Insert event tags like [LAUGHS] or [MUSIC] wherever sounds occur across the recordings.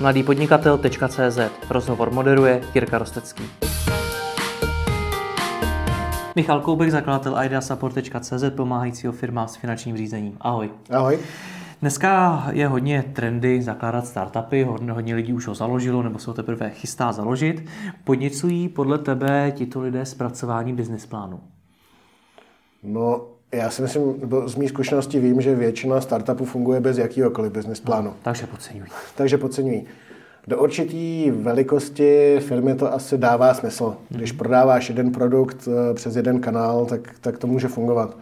mladýpodnikatel.cz Rozhovor moderuje Jirka Rostecký. Michal Koubek, zakladatel ideasupport.cz, pomáhajícího firmám s finančním řízením. Ahoj. Ahoj. Dneska je hodně trendy zakládat startupy, hodně, hodně lidí už ho založilo nebo se ho teprve chystá založit. Podnicují podle tebe tito lidé zpracování business plánu? No, já si myslím, nebo z mých zkušeností vím, že většina startupů funguje bez jakýhokoliv business plánu. No, takže podceňují. Takže podceňují. Do určitý velikosti firmy to asi dává smysl. Když mm-hmm. prodáváš jeden produkt eh, přes jeden kanál, tak, tak to může fungovat.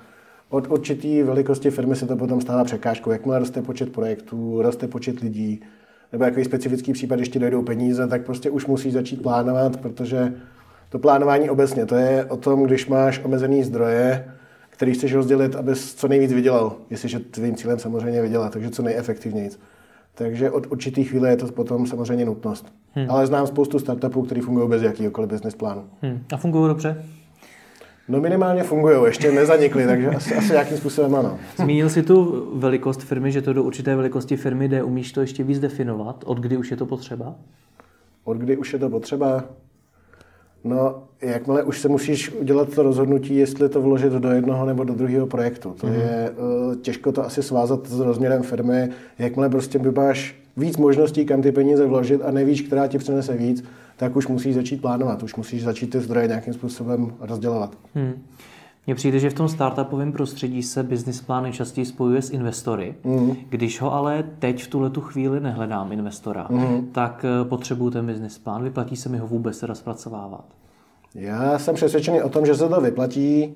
Od určitý velikosti firmy se to potom stává překážkou. Jakmile roste počet projektů, roste počet lidí, nebo jaký specifický případ, když ti dojdou peníze, tak prostě už musíš začít plánovat, protože to plánování obecně, to je o tom, když máš omezený zdroje, který chceš rozdělit, abys co nejvíc vydělal, jestliže tvým cílem samozřejmě vydělat, takže co nejefektivněji. Takže od určitý chvíle je to potom samozřejmě nutnost. Hmm. Ale znám spoustu startupů, které fungují bez jakýkoliv business plánu. Hmm. A fungují dobře? No minimálně fungují, ještě nezanikly, takže asi, asi nějakým způsobem ano. Zmínil si tu velikost firmy, že to do určité velikosti firmy jde. Umíš to ještě víc definovat? Od kdy už je to potřeba? Od kdy už je to potřeba? No, jakmile už se musíš udělat to rozhodnutí, jestli to vložit do jednoho nebo do druhého projektu. To mm-hmm. je uh, těžko to asi svázat s rozměrem firmy. Jakmile prostě máš víc možností, kam ty peníze vložit a nevíš, která ti přinese víc, tak už musíš začít plánovat, už musíš začít ty zdroje nějakým způsobem rozdělovat. Hmm. Mně přijde, že v tom startupovém prostředí se business plán častěji spojuje s investory. Mm. Když ho ale teď v tuhle tu chvíli nehledám investora, mm. tak eh, potřebuju ten business plán. Vyplatí se mi ho vůbec teda zpracovávat? Já jsem přesvědčený o tom, že se to vyplatí.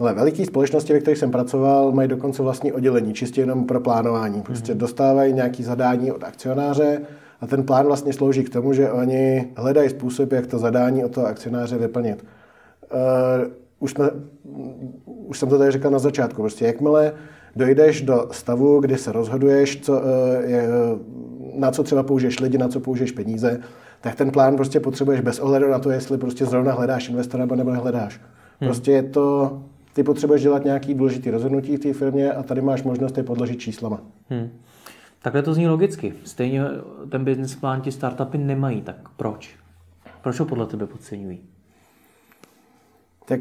Ale veliké společnosti, ve kterých jsem pracoval, mají dokonce vlastní oddělení, čistě jenom pro plánování. Prostě mm. dostávají nějaké zadání od akcionáře a ten plán vlastně slouží k tomu, že oni hledají způsob, jak to zadání od toho akcionáře vyplnit. Už, jsme, už jsem to tady říkal na začátku, prostě jakmile dojdeš do stavu, kdy se rozhoduješ, co, eh, je, na co třeba použiješ lidi, na co použiješ peníze, tak ten plán prostě potřebuješ bez ohledu na to, jestli prostě zrovna hledáš investora nebo nehledáš. Hmm. Prostě je to, ty potřebuješ dělat nějaký důležitý rozhodnutí v té firmě a tady máš možnost je podložit číslama. Hmm. Takhle to zní logicky. Stejně ten business plán ti startupy nemají, tak proč? Proč ho podle tebe podceňují? Tak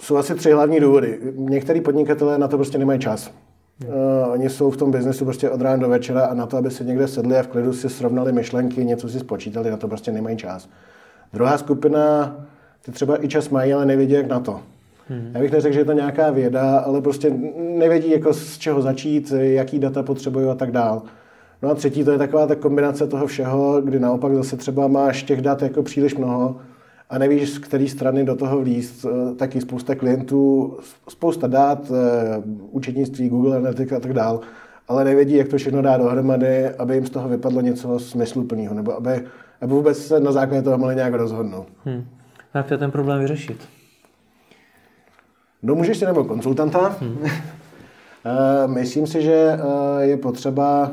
jsou asi tři hlavní důvody. Některý podnikatelé na to prostě nemají čas. Uh, oni jsou v tom biznesu prostě od rána do večera a na to, aby se někde sedli a v klidu si srovnali myšlenky, něco si spočítali, na to prostě nemají čas. Druhá skupina, ty třeba i čas mají, ale nevědí, jak na to. Hmm. Já bych neřekl, že je to nějaká věda, ale prostě nevědí, jako z čeho začít, jaký data potřebují a tak dál. No a třetí, to je taková ta kombinace toho všeho, kdy naopak zase třeba máš těch dat jako příliš mnoho a nevíš, z které strany do toho vlízt. Eh, taky spousta klientů, spousta dát, eh, účetnictví, Google Analytics a tak dál, ale nevědí, jak to všechno dá dohromady, aby jim z toho vypadlo něco smysluplného, nebo aby, aby vůbec se na základě toho mohli nějak rozhodnout. Hmm. Jak to ten problém vyřešit? No můžeš si nebo konzultanta. Hmm. [LAUGHS] Myslím si, že je potřeba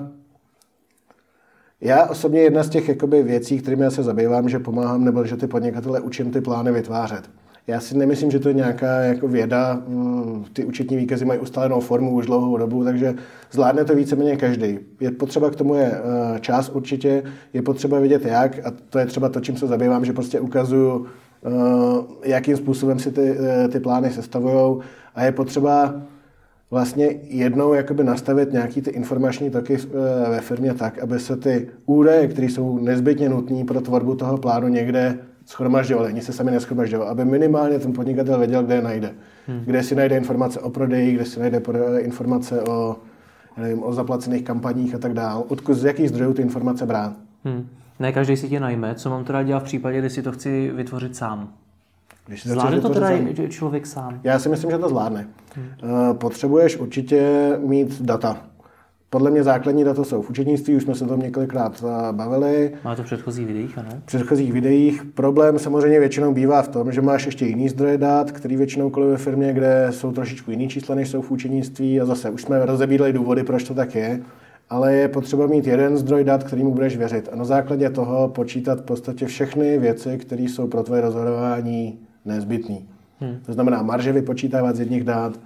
já osobně jedna z těch jakoby, věcí, kterými já se zabývám, že pomáhám, nebo že ty podnikatele učím ty plány vytvářet. Já si nemyslím, že to je nějaká jako věda. Mm, ty účetní výkazy mají ustálenou formu už dlouhou dobu, takže zvládne to víceméně každý. Je potřeba k tomu je eh, čas určitě, je potřeba vidět jak, a to je třeba to, čím se zabývám, že prostě ukazuju, eh, jakým způsobem si ty, eh, ty plány sestavují a je potřeba vlastně jednou jakoby nastavit nějaký ty informační toky eh, ve firmě tak, aby se ty údaje, které jsou nezbytně nutné pro tvorbu toho plánu někde schromažďovali, ani se sami neschromažďovali, aby minimálně ten podnikatel věděl, kde je najde. Hmm. Kde si najde informace o prodeji, kde si najde informace o, nevím, o zaplacených kampaních a tak dále. Odkud, z jakých zdrojů ty informace brát. Hmm. Ne každý si tě najme. Co mám teda dělat v případě, kdy si to chci vytvořit sám? Když zvládne to teda sám. člověk sám? Já si myslím, že to zvládne. Hmm. Potřebuješ určitě mít data. Podle mě základní data jsou v učetnictví, už jsme se o tom několikrát eh, bavili. Má to v předchozích videích, ano? V předchozích videích. Problém samozřejmě většinou bývá v tom, že máš ještě jiný zdroje dát, který většinou kolují ve firmě, kde jsou trošičku jiný čísla, než jsou v učetnictví. A zase už jsme rozebírali důvody, proč to tak je. Ale je potřeba mít jeden zdroj dat, kterýmu budeš věřit. A na základě toho počítat v podstatě všechny věci, které jsou pro tvoje rozhodování nezbytný. Hmm. To znamená marže vypočítávat z jedných dát,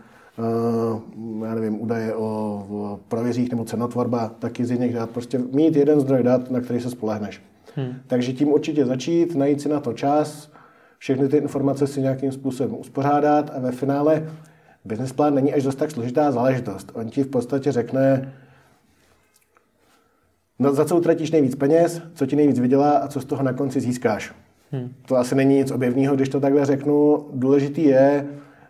já nevím, údaje o, o prověřích nebo cenotvorba, taky z jiných dat. Prostě mít jeden zdroj dat, na který se spolehneš. Hmm. Takže tím určitě začít, najít si na to čas, všechny ty informace si nějakým způsobem uspořádat a ve finále business plán není až dost tak složitá záležitost. On ti v podstatě řekne, no, za co utratíš nejvíc peněz, co ti nejvíc vydělá a co z toho na konci získáš. Hmm. To asi není nic objevného, když to takhle řeknu. Důležitý je,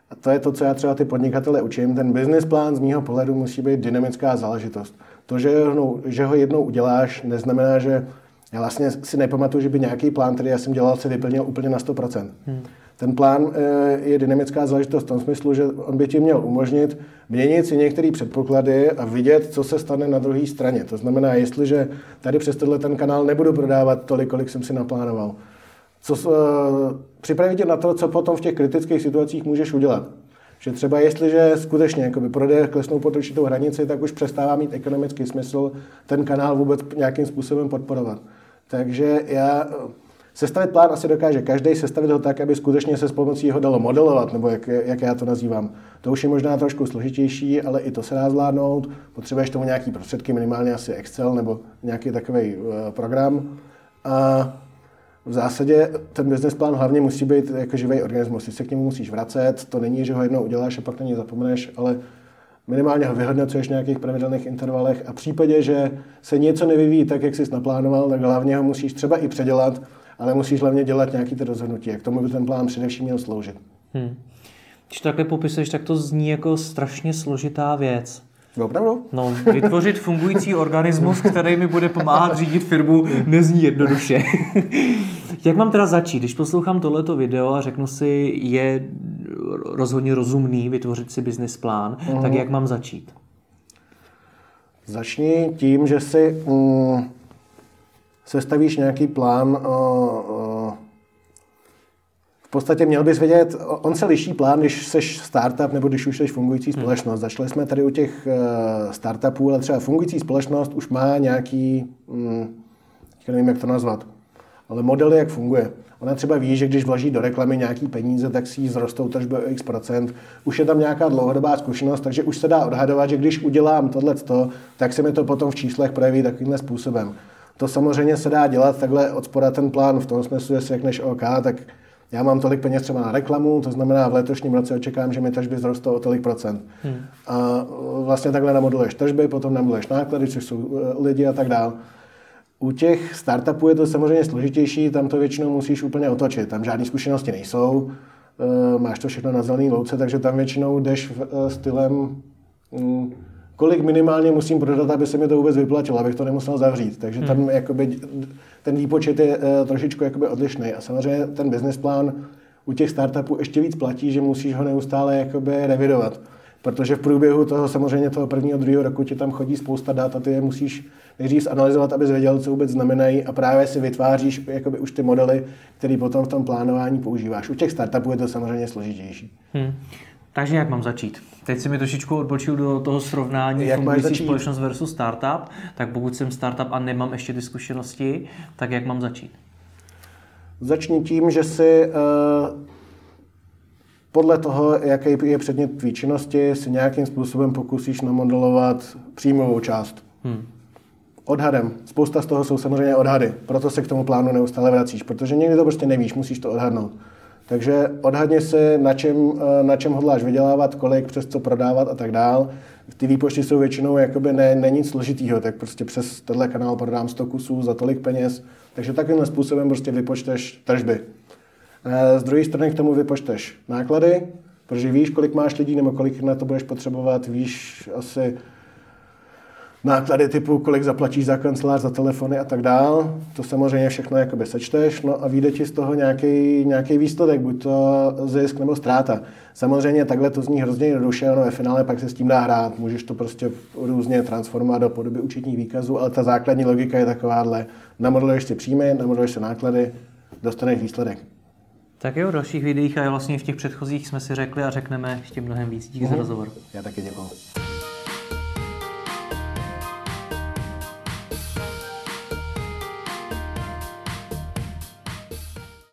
a to je to, co já třeba ty podnikatele učím, ten business plán z mého pohledu musí být dynamická záležitost. To, že ho, že ho jednou uděláš, neznamená, že já vlastně si nepamatuju, že by nějaký plán, který já jsem dělal, se vyplnil úplně na 100%. Hmm. Ten plán eh, je dynamická záležitost v tom smyslu, že on by ti měl umožnit měnit si některé předpoklady a vidět, co se stane na druhé straně. To znamená, jestliže tady přes tenhle ten kanál nebudu prodávat tolik, kolik jsem si naplánoval, co, uh, připravit tě na to, co potom v těch kritických situacích můžeš udělat. Že třeba jestliže skutečně jakoby prodeje klesnou pod určitou hranici, tak už přestává mít ekonomický smysl ten kanál vůbec nějakým způsobem podporovat. Takže já sestavit plán asi dokáže každý, sestavit ho tak, aby skutečně se s pomocí ho dalo modelovat, nebo jak, jak já to nazývám. To už je možná trošku složitější, ale i to se dá zvládnout. Potřebuješ tomu nějaký prostředky, minimálně asi Excel nebo nějaký takový uh, program. A v zásadě ten business plán hlavně musí být jako živý organismus. Ty se k němu musíš vracet, to není, že ho jednou uděláš a pak na něj zapomeneš, ale minimálně ho vyhodnocuješ v nějakých pravidelných intervalech a v případě, že se něco nevyvíjí tak, jak jsi naplánoval, tak hlavně ho musíš třeba i předělat, ale musíš hlavně dělat nějaký ty rozhodnutí. Jak tomu by ten plán především měl sloužit. Hmm. Když to takhle popisuješ, tak to zní jako strašně složitá věc. Opravdu? No, vytvořit fungující organismus, který mi bude pomáhat řídit firmu, nezní jednoduše. Jak mám teda začít? Když poslouchám tohleto video a řeknu si, je rozhodně rozumný vytvořit si business plán, mm. tak jak mám začít? Začni tím, že si mm, sestavíš nějaký plán uh, uh, v podstatě měl bys vědět, on se liší plán, když jsi startup nebo když už jsi fungující hmm. společnost. Začali jsme tady u těch uh, startupů, ale třeba fungující společnost už má nějaký, um, nevím, jak to nazvat, ale modely, jak funguje. Ona třeba ví, že když vloží do reklamy nějaký peníze, tak si jí zrostou tržby o x procent. Už je tam nějaká dlouhodobá zkušenost, takže už se dá odhadovat, že když udělám tohle, tak se mi to potom v číslech projeví takovýmhle způsobem. To samozřejmě se dá dělat takhle od spora ten plán v tom smyslu, jestli řekneš OK, tak já mám tolik peněz třeba na reklamu, to znamená v letošním roce očekávám, že mi tržby zrostou o tolik procent. Hmm. A vlastně takhle namodeluješ tržby, potom namodeluješ náklady, což jsou eh, lidi a tak dále. U těch startupů je to samozřejmě složitější, tam to většinou musíš úplně otočit. Tam žádné zkušenosti nejsou, eh, máš to všechno na zelený louce, takže tam většinou jdeš eh, stylem mm, kolik minimálně musím prodat, aby se mi to vůbec vyplatilo, abych to nemusel zavřít. Takže tam hmm. jakoby, ten výpočet je uh, trošičku jakoby odlišný. A samozřejmě ten business plán u těch startupů ještě víc platí, že musíš ho neustále jakoby revidovat. Protože v průběhu toho samozřejmě toho prvního, druhého roku ti tam chodí spousta dat a ty je musíš nejdřív analyzovat, abys věděl, co vůbec znamenají a právě si vytváříš jakoby už ty modely, které potom v tom plánování používáš. U těch startupů je to samozřejmě složitější. Hmm. Takže jak mám začít? Teď si mi trošičku odbočil do toho srovnání jak fungující společnost versus startup, tak pokud jsem startup a nemám ještě ty zkušenosti, tak jak mám začít? Začni tím, že si uh, podle toho, jaký je předmět tvý činnosti, si nějakým způsobem pokusíš namodelovat příjmovou část. Hmm. Odhadem. Spousta z toho jsou samozřejmě odhady, proto se k tomu plánu neustále vracíš, protože někdy to prostě nevíš, musíš to odhadnout. Takže odhadně si, na čem, eh, na čem hodláš vydělávat, kolik, přes co prodávat a tak dál. Ty výpočty jsou většinou jakoby ne, není nic složitýho, tak prostě přes tenhle kanál prodám 100 kusů za tolik peněz. Takže takovýmhle způsobem prostě vypočteš tržby. Eh, z druhé strany k tomu vypočteš náklady, protože víš, kolik máš lidí nebo kolik na to budeš potřebovat, víš asi, náklady typu, kolik zaplatíš za kancelář, za telefony a tak dál. To samozřejmě všechno jakoby sečteš, no a vyjde ti z toho nějaký, výsledek, buď to zisk nebo ztráta. Samozřejmě takhle to zní hrozně jednoduše, no ve finále pak se s tím dá hrát, můžeš to prostě různě transformovat do podoby účetních výkazů, ale ta základní logika je takováhle. Namodeluješ si příjmy, namodeluješ si náklady, dostaneš výsledek. Tak jo, v dalších videích a vlastně v těch předchozích jsme si řekli a řekneme ještě mnohem víc. Díky uh-huh. za mhm. rozhovor. Já taky děkuji.